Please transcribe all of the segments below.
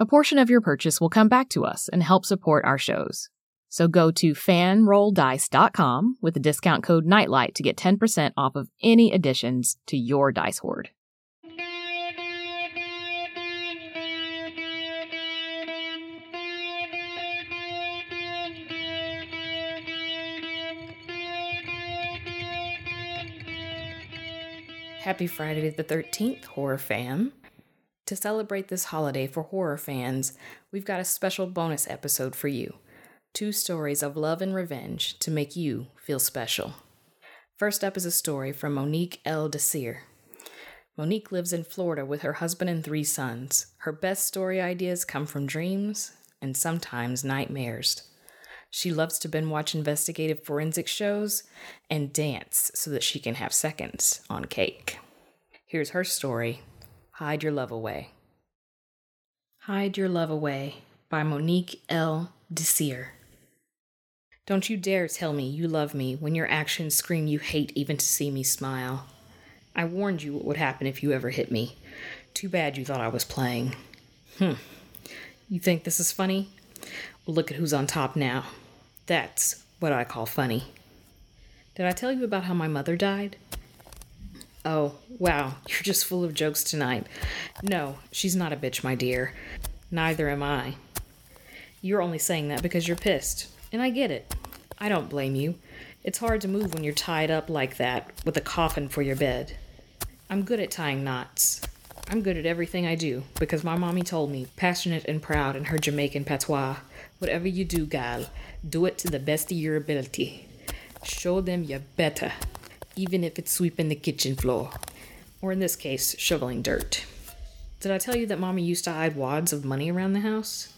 A portion of your purchase will come back to us and help support our shows. So go to fanrolldice.com with the discount code NIGHTLIGHT to get 10% off of any additions to your dice hoard. Happy Friday the 13th, horror fam. To celebrate this holiday for horror fans, we've got a special bonus episode for you two stories of love and revenge to make you feel special. First up is a story from Monique L. Desir. Monique lives in Florida with her husband and three sons. Her best story ideas come from dreams and sometimes nightmares. She loves to binge watch investigative forensic shows and dance so that she can have seconds on cake. Here's her story Hide Your Love Away. Hide Your Love Away by Monique L. Desir. Don't you dare tell me you love me when your actions scream you hate even to see me smile. I warned you what would happen if you ever hit me. Too bad you thought I was playing. Hmm. You think this is funny? Well, look at who's on top now. That's what I call funny. Did I tell you about how my mother died? Oh, wow, you're just full of jokes tonight. No, she's not a bitch, my dear. Neither am I. You're only saying that because you're pissed, and I get it. I don't blame you. It's hard to move when you're tied up like that with a coffin for your bed. I'm good at tying knots. I'm good at everything I do because my mommy told me, passionate and proud in her Jamaican patois, whatever you do, gal, do it to the best of your ability. Show them you're better, even if it's sweeping the kitchen floor, or in this case, shoveling dirt. Did I tell you that mommy used to hide wads of money around the house?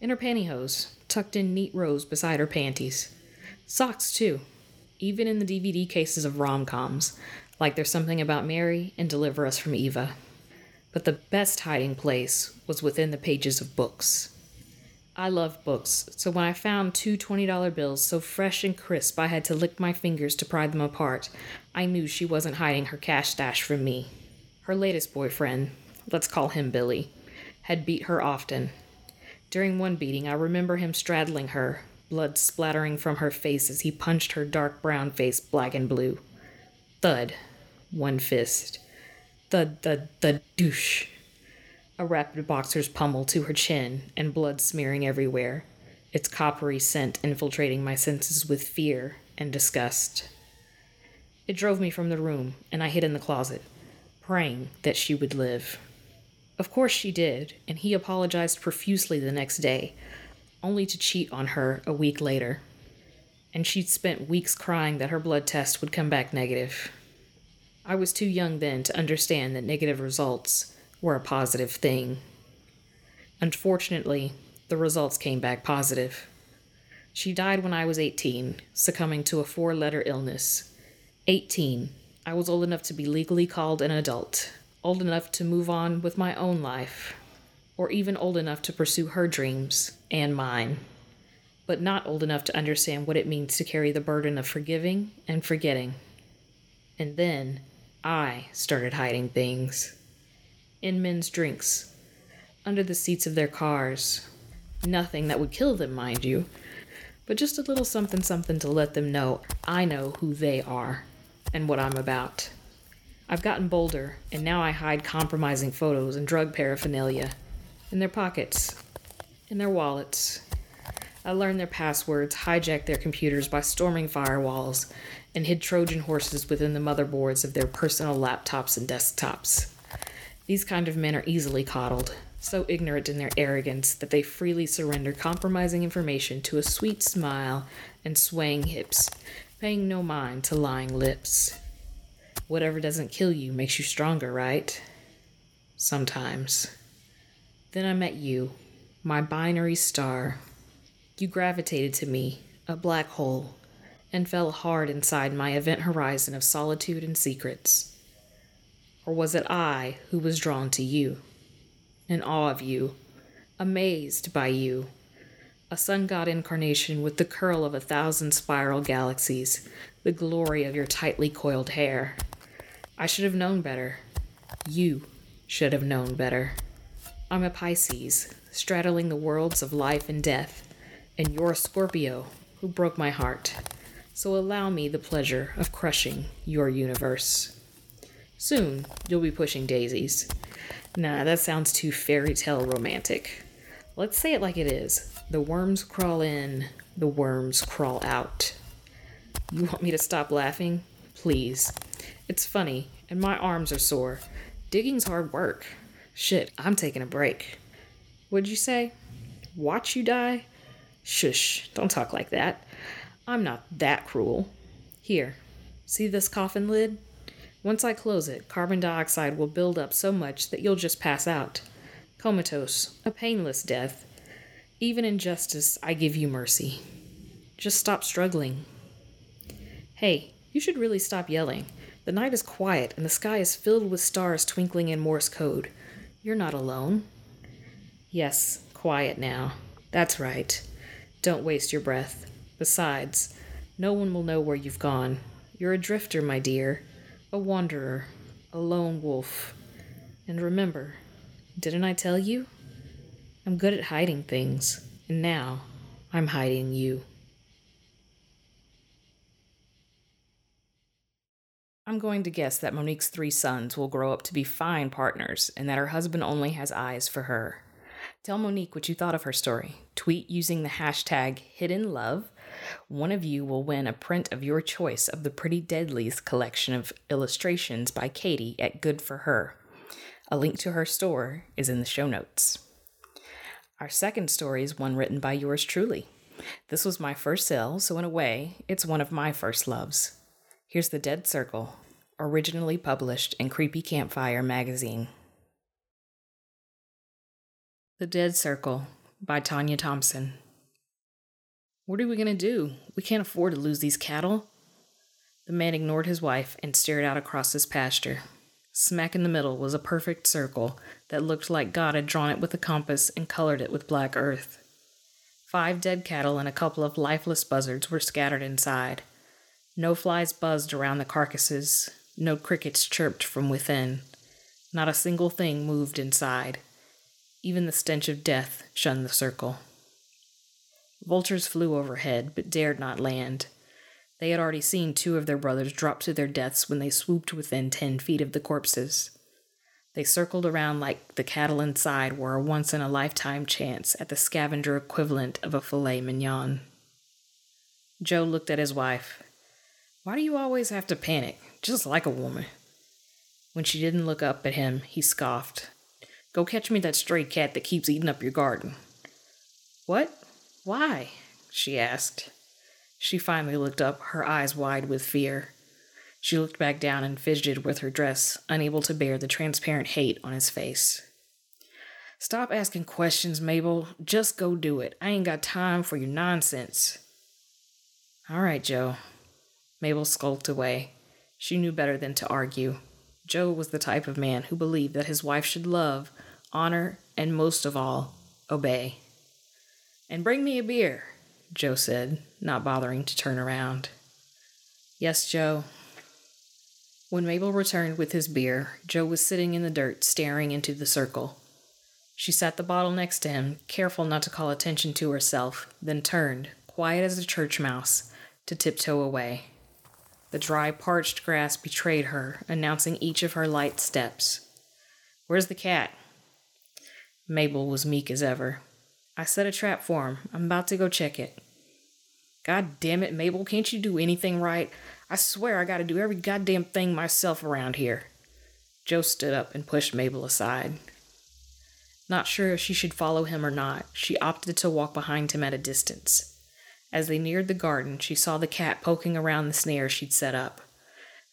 In her pantyhose, tucked in neat rows beside her panties. Socks, too, even in the DVD cases of rom coms, like There's Something About Mary and Deliver Us from Eva. But the best hiding place was within the pages of books. I love books, so when I found two $20 bills so fresh and crisp I had to lick my fingers to pry them apart, I knew she wasn't hiding her cash stash from me. Her latest boyfriend, let's call him Billy, had beat her often. During one beating, I remember him straddling her, blood splattering from her face as he punched her dark brown face black and blue. Thud. One fist. Thud, thud, thud, douche a rapid boxer's pummel to her chin and blood smearing everywhere, its coppery scent infiltrating my senses with fear and disgust. It drove me from the room, and I hid in the closet, praying that she would live. Of course she did, and he apologized profusely the next day, only to cheat on her a week later. And she'd spent weeks crying that her blood test would come back negative. I was too young then to understand that negative results were a positive thing. Unfortunately, the results came back positive. She died when I was 18, succumbing to a four letter illness. 18. I was old enough to be legally called an adult, old enough to move on with my own life, or even old enough to pursue her dreams and mine, but not old enough to understand what it means to carry the burden of forgiving and forgetting. And then I started hiding things in men's drinks, under the seats of their cars. Nothing that would kill them, mind you, but just a little something something to let them know I know who they are and what I'm about. I've gotten bolder, and now I hide compromising photos and drug paraphernalia in their pockets, in their wallets. I learned their passwords, hijacked their computers by storming firewalls, and hid Trojan horses within the motherboards of their personal laptops and desktops. These kind of men are easily coddled, so ignorant in their arrogance that they freely surrender compromising information to a sweet smile and swaying hips, paying no mind to lying lips. Whatever doesn't kill you makes you stronger, right? Sometimes. Then I met you, my binary star. You gravitated to me, a black hole, and fell hard inside my event horizon of solitude and secrets. Or was it I who was drawn to you, in awe of you, amazed by you, a sun god incarnation with the curl of a thousand spiral galaxies, the glory of your tightly coiled hair? I should have known better. You should have known better. I'm a Pisces, straddling the worlds of life and death, and you're a Scorpio who broke my heart. So allow me the pleasure of crushing your universe. Soon, you'll be pushing daisies. Nah, that sounds too fairy tale romantic. Let's say it like it is. The worms crawl in, the worms crawl out. You want me to stop laughing? Please. It's funny, and my arms are sore. Digging's hard work. Shit, I'm taking a break. What'd you say? Watch you die? Shush, don't talk like that. I'm not that cruel. Here, see this coffin lid? Once I close it, carbon dioxide will build up so much that you'll just pass out. Comatose, a painless death. Even in justice, I give you mercy. Just stop struggling. Hey, you should really stop yelling. The night is quiet and the sky is filled with stars twinkling in Morse code. You're not alone. Yes, quiet now. That's right. Don't waste your breath. Besides, no one will know where you've gone. You're a drifter, my dear a wanderer, a lone wolf. And remember, didn't I tell you? I'm good at hiding things, and now I'm hiding you. I'm going to guess that Monique's three sons will grow up to be fine partners and that her husband only has eyes for her. Tell Monique what you thought of her story. Tweet using the hashtag Hidden Love one of you will win a print of your choice of the Pretty Deadlies collection of illustrations by Katie at Good for Her. A link to her store is in the show notes. Our second story is one written by yours truly. This was my first sale, so in a way, it's one of my first loves. Here's The Dead Circle, originally published in Creepy Campfire magazine. The Dead Circle by Tanya Thompson. What are we going to do? We can't afford to lose these cattle. The man ignored his wife and stared out across his pasture. Smack in the middle was a perfect circle that looked like God had drawn it with a compass and colored it with black earth. Five dead cattle and a couple of lifeless buzzards were scattered inside. No flies buzzed around the carcasses, no crickets chirped from within. Not a single thing moved inside. Even the stench of death shunned the circle. Vultures flew overhead, but dared not land. They had already seen two of their brothers drop to their deaths when they swooped within ten feet of the corpses. They circled around like the cattle inside were a once in a lifetime chance at the scavenger equivalent of a filet mignon. Joe looked at his wife. Why do you always have to panic, just like a woman? When she didn't look up at him, he scoffed. Go catch me that stray cat that keeps eating up your garden. What? Why? she asked. She finally looked up, her eyes wide with fear. She looked back down and fidgeted with her dress, unable to bear the transparent hate on his face. Stop asking questions, Mabel. Just go do it. I ain't got time for your nonsense. All right, Joe. Mabel skulked away. She knew better than to argue. Joe was the type of man who believed that his wife should love, honor, and most of all, obey. And bring me a beer, Joe said, not bothering to turn around. Yes, Joe. When Mabel returned with his beer, Joe was sitting in the dirt staring into the circle. She set the bottle next to him, careful not to call attention to herself, then turned, quiet as a church mouse, to tiptoe away. The dry, parched grass betrayed her, announcing each of her light steps. Where's the cat? Mabel was meek as ever. I set a trap for him. I'm about to go check it. God damn it, Mabel, can't you do anything right? I swear I gotta do every goddamn thing myself around here. Joe stood up and pushed Mabel aside. Not sure if she should follow him or not, she opted to walk behind him at a distance. As they neared the garden, she saw the cat poking around the snare she'd set up.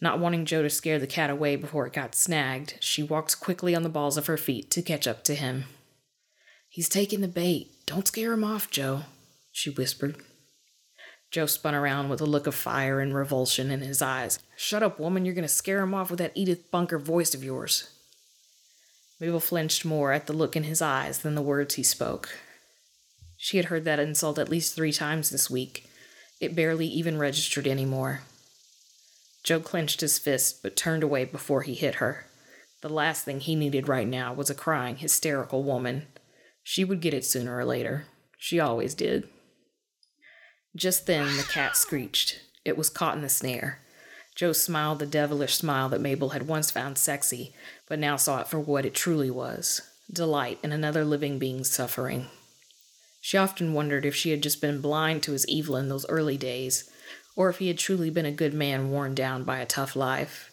Not wanting Joe to scare the cat away before it got snagged, she walked quickly on the balls of her feet to catch up to him. He's taking the bait. Don't scare him off, Joe, she whispered. Joe spun around with a look of fire and revulsion in his eyes. Shut up, woman. You're going to scare him off with that Edith Bunker voice of yours. Mabel flinched more at the look in his eyes than the words he spoke. She had heard that insult at least three times this week. It barely even registered anymore. Joe clenched his fist but turned away before he hit her. The last thing he needed right now was a crying, hysterical woman. She would get it sooner or later. She always did. Just then, the cat screeched. It was caught in the snare. Joe smiled the devilish smile that Mabel had once found sexy, but now saw it for what it truly was delight in another living being's suffering. She often wondered if she had just been blind to his evil in those early days, or if he had truly been a good man worn down by a tough life.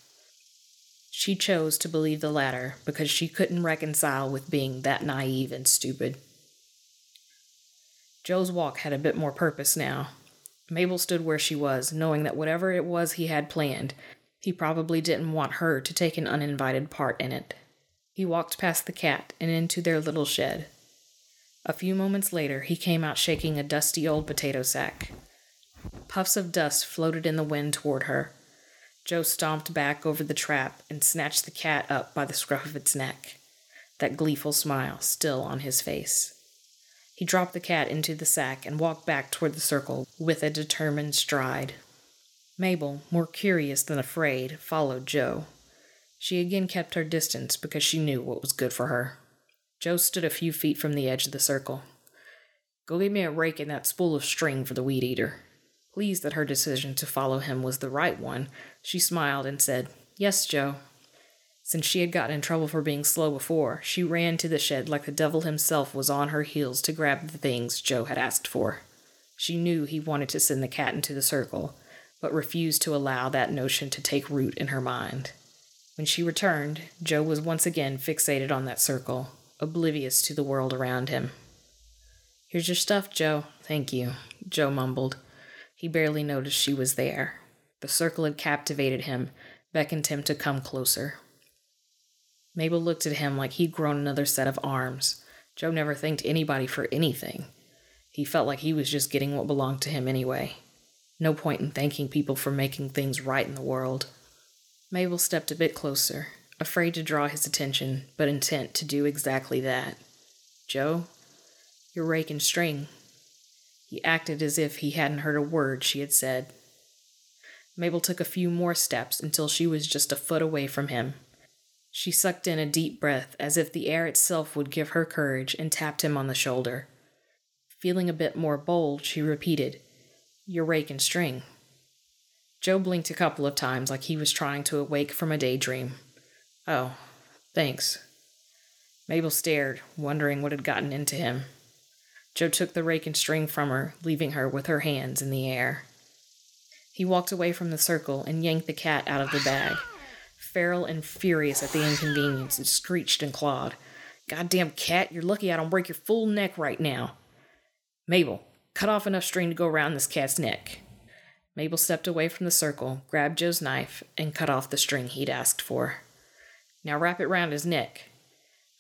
She chose to believe the latter because she couldn't reconcile with being that naive and stupid. Joe's walk had a bit more purpose now. Mabel stood where she was, knowing that whatever it was he had planned, he probably didn't want her to take an uninvited part in it. He walked past the cat and into their little shed. A few moments later, he came out shaking a dusty old potato sack. Puffs of dust floated in the wind toward her. Joe stomped back over the trap and snatched the cat up by the scruff of its neck, that gleeful smile still on his face. He dropped the cat into the sack and walked back toward the circle with a determined stride. Mabel, more curious than afraid, followed Joe. She again kept her distance because she knew what was good for her. Joe stood a few feet from the edge of the circle. Go get me a rake and that spool of string for the weed eater. Pleased that her decision to follow him was the right one, she smiled and said, Yes, Joe. Since she had gotten in trouble for being slow before, she ran to the shed like the devil himself was on her heels to grab the things Joe had asked for. She knew he wanted to send the cat into the circle, but refused to allow that notion to take root in her mind. When she returned, Joe was once again fixated on that circle, oblivious to the world around him. Here's your stuff, Joe. Thank you, Joe mumbled. He barely noticed she was there. The circle had captivated him, beckoned him to come closer. Mabel looked at him like he'd grown another set of arms. Joe never thanked anybody for anything. He felt like he was just getting what belonged to him anyway. No point in thanking people for making things right in the world. Mabel stepped a bit closer, afraid to draw his attention, but intent to do exactly that. Joe, you're raking string. He acted as if he hadn't heard a word she had said. Mabel took a few more steps until she was just a foot away from him. She sucked in a deep breath as if the air itself would give her courage and tapped him on the shoulder. Feeling a bit more bold, she repeated, You're and string. Joe blinked a couple of times like he was trying to awake from a daydream. Oh, thanks. Mabel stared, wondering what had gotten into him. Joe took the rake and string from her, leaving her with her hands in the air. He walked away from the circle and yanked the cat out of the bag feral and furious at the inconvenience, it screeched and clawed. Goddamn cat, you're lucky I don't break your full neck right now. Mabel, cut off enough string to go around this cat's neck. Mabel stepped away from the circle, grabbed Joe's knife, and cut off the string he'd asked for. Now wrap it round his neck.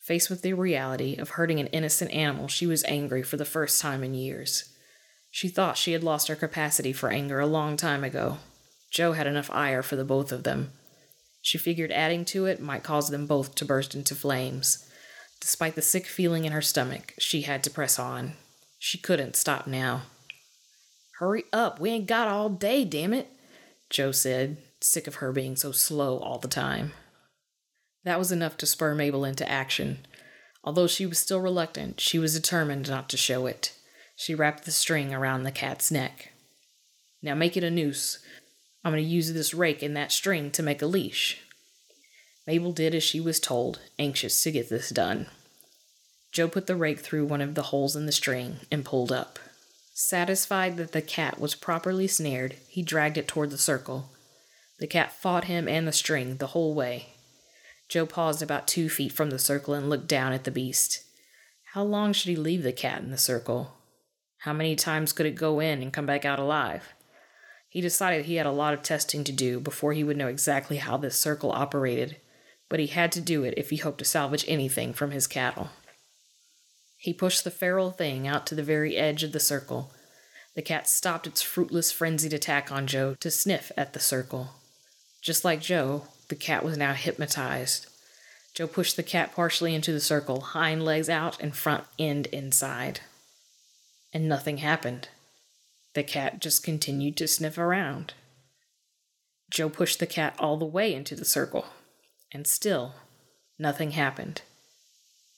Faced with the reality of hurting an innocent animal, she was angry for the first time in years. She thought she had lost her capacity for anger a long time ago. Joe had enough ire for the both of them, she figured adding to it might cause them both to burst into flames. Despite the sick feeling in her stomach, she had to press on. She couldn't stop now. Hurry up, we ain't got all day, damn it, Joe said, sick of her being so slow all the time. That was enough to spur Mabel into action. Although she was still reluctant, she was determined not to show it. She wrapped the string around the cat's neck. Now make it a noose. I'm going to use this rake and that string to make a leash. Mabel did as she was told, anxious to get this done. Joe put the rake through one of the holes in the string and pulled up. Satisfied that the cat was properly snared, he dragged it toward the circle. The cat fought him and the string the whole way. Joe paused about two feet from the circle and looked down at the beast. How long should he leave the cat in the circle? How many times could it go in and come back out alive? He decided he had a lot of testing to do before he would know exactly how this circle operated, but he had to do it if he hoped to salvage anything from his cattle. He pushed the feral thing out to the very edge of the circle. The cat stopped its fruitless, frenzied attack on Joe to sniff at the circle. Just like Joe, the cat was now hypnotized. Joe pushed the cat partially into the circle, hind legs out and front end inside. And nothing happened. The cat just continued to sniff around. Joe pushed the cat all the way into the circle, and still nothing happened.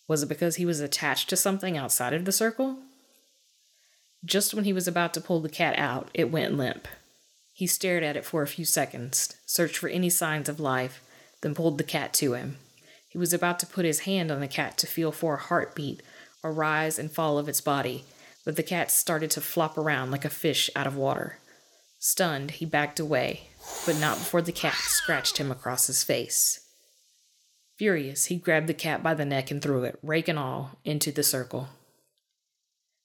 Was it because he was attached to something outside of the circle? Just when he was about to pull the cat out, it went limp. He stared at it for a few seconds, searched for any signs of life, then pulled the cat to him. He was about to put his hand on the cat to feel for a heartbeat or rise and fall of its body, but the cat started to flop around like a fish out of water. Stunned, he backed away, but not before the cat scratched him across his face. Furious, he grabbed the cat by the neck and threw it, rake and all, into the circle.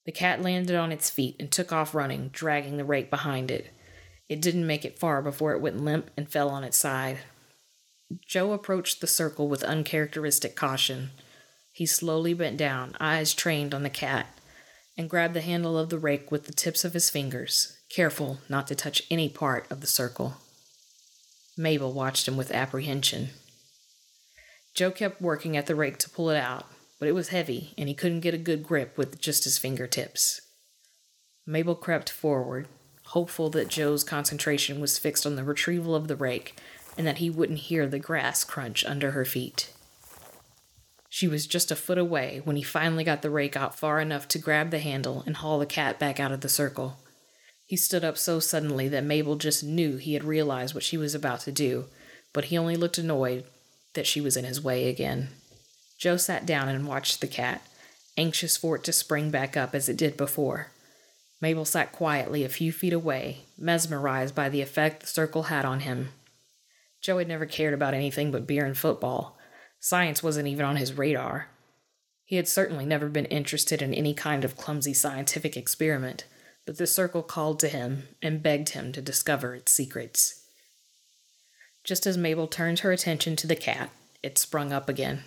The cat landed on its feet and took off running, dragging the rake behind it. It didn't make it far before it went limp and fell on its side. Joe approached the circle with uncharacteristic caution. He slowly bent down, eyes trained on the cat, and grabbed the handle of the rake with the tips of his fingers, careful not to touch any part of the circle. Mabel watched him with apprehension. Joe kept working at the rake to pull it out, but it was heavy and he couldn't get a good grip with just his fingertips. Mabel crept forward, hopeful that Joe's concentration was fixed on the retrieval of the rake and that he wouldn't hear the grass crunch under her feet. She was just a foot away when he finally got the rake out far enough to grab the handle and haul the cat back out of the circle. He stood up so suddenly that Mabel just knew he had realized what she was about to do, but he only looked annoyed that she was in his way again. Joe sat down and watched the cat, anxious for it to spring back up as it did before. Mabel sat quietly a few feet away, mesmerized by the effect the circle had on him. Joe had never cared about anything but beer and football. Science wasn't even on his radar. He had certainly never been interested in any kind of clumsy scientific experiment, but the circle called to him and begged him to discover its secrets. Just as Mabel turned her attention to the cat, it sprung up again.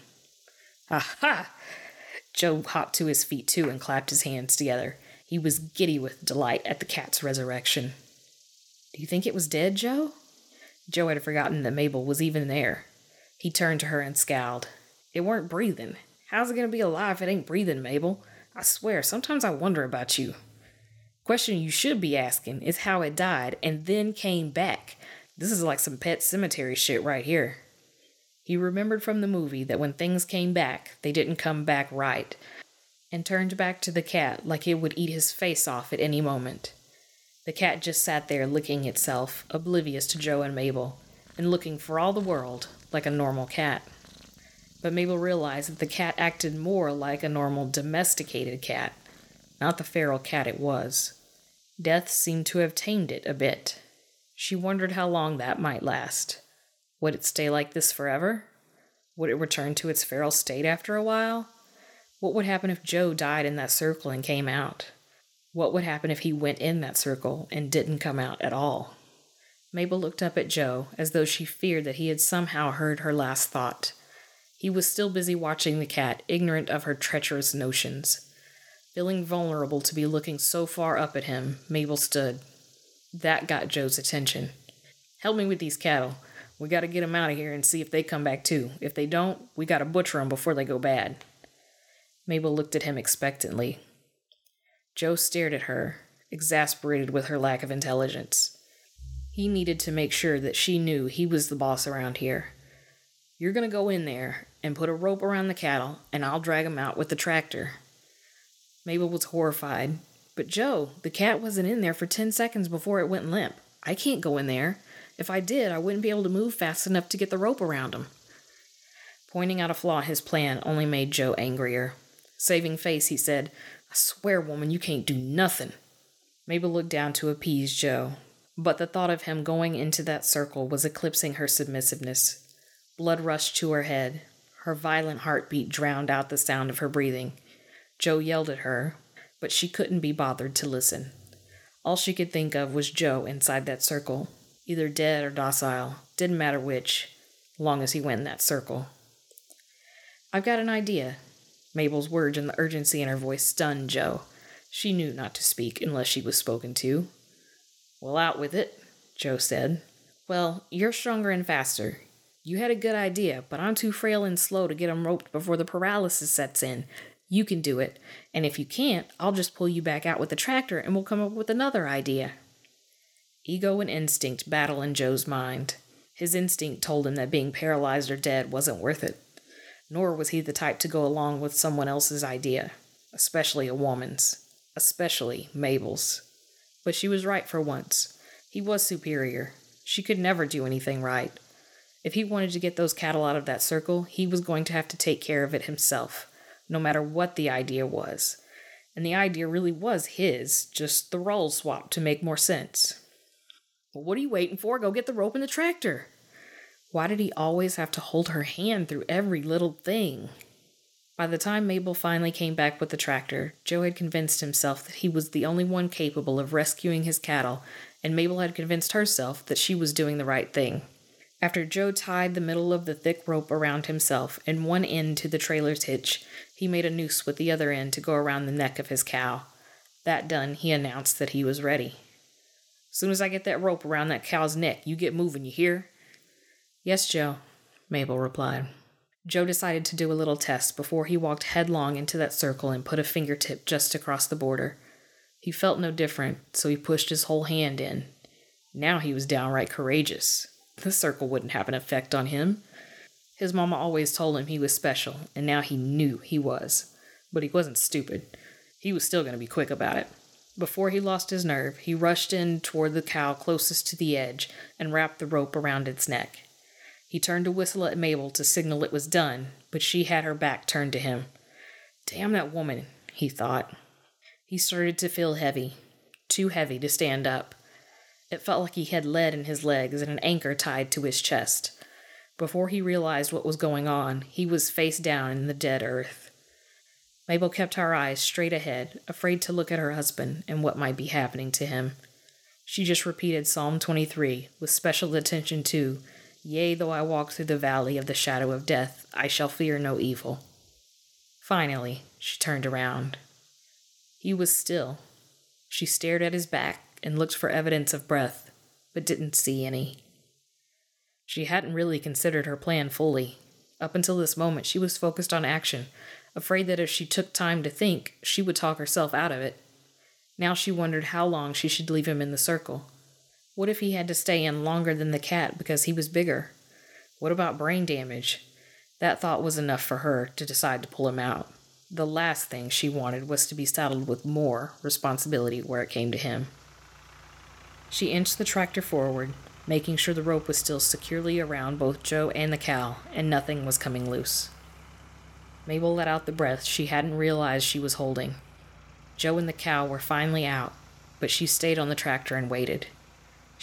Aha! Joe hopped to his feet too and clapped his hands together. He was giddy with delight at the cat's resurrection. Do you think it was dead, Joe? Joe had forgotten that Mabel was even there. He turned to her and scowled. It weren't breathing. How's it going to be alive if it ain't breathing, Mabel? I swear, sometimes I wonder about you. Question you should be asking is how it died and then came back. This is like some pet cemetery shit right here. He remembered from the movie that when things came back, they didn't come back right, and turned back to the cat like it would eat his face off at any moment. The cat just sat there licking itself, oblivious to Joe and Mabel, and looking for all the world like a normal cat. But Mabel realized that the cat acted more like a normal domesticated cat, not the feral cat it was. Death seemed to have tamed it a bit, she wondered how long that might last. Would it stay like this forever? Would it return to its feral state after a while? What would happen if Joe died in that circle and came out? What would happen if he went in that circle and didn't come out at all? Mabel looked up at Joe as though she feared that he had somehow heard her last thought. He was still busy watching the cat, ignorant of her treacherous notions. Feeling vulnerable to be looking so far up at him, Mabel stood, that got Joe's attention. Help me with these cattle. We got to get them out of here and see if they come back too. If they don't, we got to butcher them before they go bad. Mabel looked at him expectantly. Joe stared at her, exasperated with her lack of intelligence. He needed to make sure that she knew he was the boss around here. You're going to go in there and put a rope around the cattle, and I'll drag them out with the tractor. Mabel was horrified, but Joe, the cat wasn't in there for 10 seconds before it went limp. I can't go in there. If I did, I wouldn't be able to move fast enough to get the rope around him. Pointing out a flaw in his plan only made Joe angrier. Saving face, he said, I swear, woman, you can't do nothing. Mabel looked down to appease Joe, but the thought of him going into that circle was eclipsing her submissiveness. Blood rushed to her head. Her violent heartbeat drowned out the sound of her breathing. Joe yelled at her, but she couldn't be bothered to listen. All she could think of was Joe inside that circle, either dead or docile, didn't matter which, long as he went in that circle. I've got an idea. Mabel's words and the urgency in her voice stunned Joe. She knew not to speak unless she was spoken to. Well, out with it, Joe said. Well, you're stronger and faster. You had a good idea, but I'm too frail and slow to get 'em roped before the paralysis sets in. You can do it, and if you can't, I'll just pull you back out with the tractor and we'll come up with another idea. Ego and instinct battle in Joe's mind. His instinct told him that being paralyzed or dead wasn't worth it. Nor was he the type to go along with someone else's idea, especially a woman's, especially Mabel's. But she was right for once. He was superior. She could never do anything right. If he wanted to get those cattle out of that circle, he was going to have to take care of it himself, no matter what the idea was. And the idea really was his, just the roles swap to make more sense. Well, what are you waiting for? Go get the rope and the tractor. Why did he always have to hold her hand through every little thing? By the time Mabel finally came back with the tractor, Joe had convinced himself that he was the only one capable of rescuing his cattle, and Mabel had convinced herself that she was doing the right thing. After Joe tied the middle of the thick rope around himself and one end to the trailer's hitch, he made a noose with the other end to go around the neck of his cow. That done, he announced that he was ready. Soon as I get that rope around that cow's neck, you get moving, you hear? Yes, Joe, Mabel replied. Joe decided to do a little test before he walked headlong into that circle and put a fingertip just across the border. He felt no different, so he pushed his whole hand in. Now he was downright courageous. The circle wouldn't have an effect on him. His mama always told him he was special, and now he knew he was. But he wasn't stupid. He was still going to be quick about it. Before he lost his nerve, he rushed in toward the cow closest to the edge and wrapped the rope around its neck. He turned to whistle at Mabel to signal it was done, but she had her back turned to him. Damn that woman, he thought. He started to feel heavy, too heavy to stand up. It felt like he had lead in his legs and an anchor tied to his chest. Before he realized what was going on, he was face down in the dead earth. Mabel kept her eyes straight ahead, afraid to look at her husband and what might be happening to him. She just repeated Psalm 23 with special attention to, Yea, though I walk through the valley of the shadow of death, I shall fear no evil. Finally, she turned around. He was still. She stared at his back and looked for evidence of breath, but didn't see any. She hadn't really considered her plan fully. Up until this moment, she was focused on action, afraid that if she took time to think, she would talk herself out of it. Now she wondered how long she should leave him in the circle. What if he had to stay in longer than the cat because he was bigger? What about brain damage? That thought was enough for her to decide to pull him out. The last thing she wanted was to be saddled with more responsibility where it came to him. She inched the tractor forward, making sure the rope was still securely around both Joe and the cow, and nothing was coming loose. Mabel let out the breath she hadn't realized she was holding. Joe and the cow were finally out, but she stayed on the tractor and waited.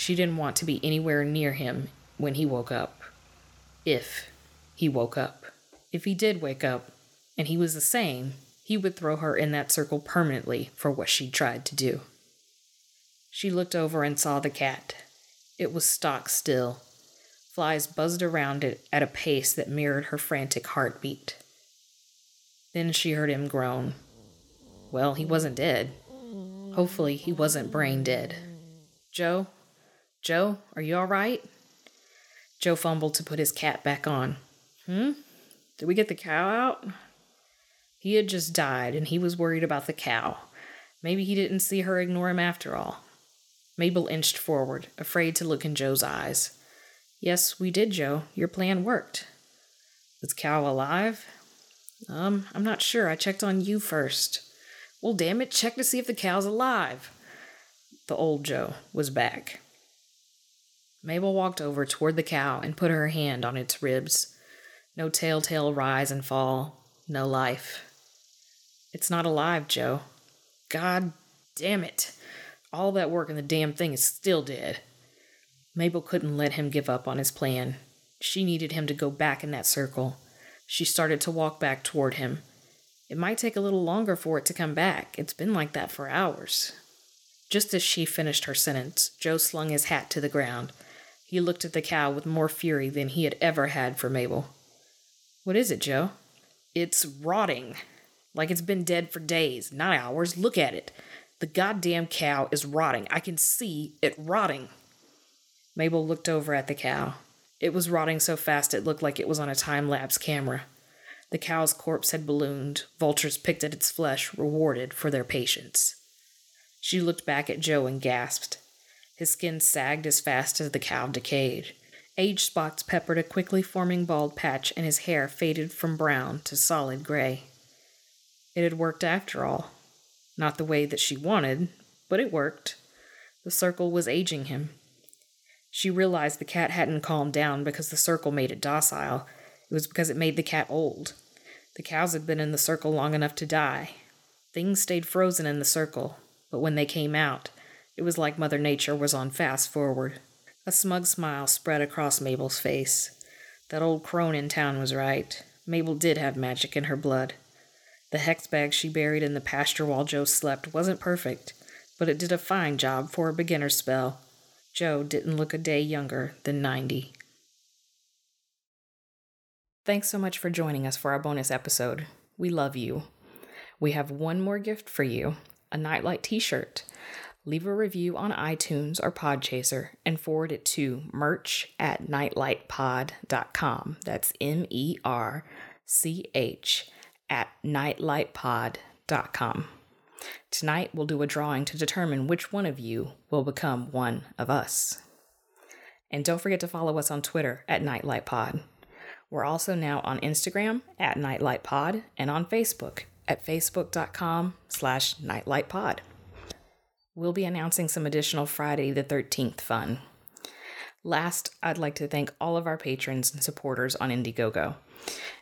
She didn't want to be anywhere near him when he woke up. If he woke up. If he did wake up, and he was the same, he would throw her in that circle permanently for what she'd tried to do. She looked over and saw the cat. It was stock still. Flies buzzed around it at a pace that mirrored her frantic heartbeat. Then she heard him groan. Well, he wasn't dead. Hopefully, he wasn't brain dead. Joe? Joe, are you all right? Joe fumbled to put his cap back on. Hmm? Did we get the cow out? He had just died, and he was worried about the cow. Maybe he didn't see her ignore him after all. Mabel inched forward, afraid to look in Joe's eyes. Yes, we did, Joe. Your plan worked. Is Cow alive? Um, I'm not sure. I checked on you first. Well, damn it, check to see if the cow's alive. The old Joe was back. Mabel walked over toward the cow and put her hand on its ribs. No telltale rise and fall, no life. It's not alive, Joe. God damn it. All that work and the damn thing is still dead. Mabel couldn't let him give up on his plan. She needed him to go back in that circle. She started to walk back toward him. It might take a little longer for it to come back. It's been like that for hours. Just as she finished her sentence, Joe slung his hat to the ground. He looked at the cow with more fury than he had ever had for Mabel. What is it, Joe? It's rotting. Like it's been dead for days, not hours. Look at it. The goddamn cow is rotting. I can see it rotting. Mabel looked over at the cow. It was rotting so fast it looked like it was on a time lapse camera. The cow's corpse had ballooned. Vultures picked at its flesh, rewarded for their patience. She looked back at Joe and gasped. His skin sagged as fast as the cow decayed. Age spots peppered a quickly forming bald patch, and his hair faded from brown to solid gray. It had worked after all. Not the way that she wanted, but it worked. The circle was aging him. She realized the cat hadn't calmed down because the circle made it docile. It was because it made the cat old. The cows had been in the circle long enough to die. Things stayed frozen in the circle, but when they came out, it was like Mother Nature was on fast forward. A smug smile spread across Mabel's face. That old crone in town was right. Mabel did have magic in her blood. The hex bag she buried in the pasture while Joe slept wasn't perfect, but it did a fine job for a beginner spell. Joe didn't look a day younger than 90. Thanks so much for joining us for our bonus episode. We love you. We have one more gift for you a Nightlight t shirt. Leave a review on iTunes or Podchaser and forward it to merch at nightlightpod.com. That's M E R C H at nightlightpod.com. Tonight, we'll do a drawing to determine which one of you will become one of us. And don't forget to follow us on Twitter at NightlightPod. We're also now on Instagram at NightlightPod and on Facebook at facebook.com slash nightlightpod. We'll be announcing some additional Friday the 13th fun. Last, I'd like to thank all of our patrons and supporters on Indiegogo.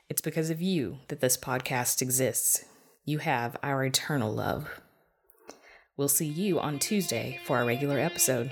It's because of you that this podcast exists. You have our eternal love. We'll see you on Tuesday for our regular episode.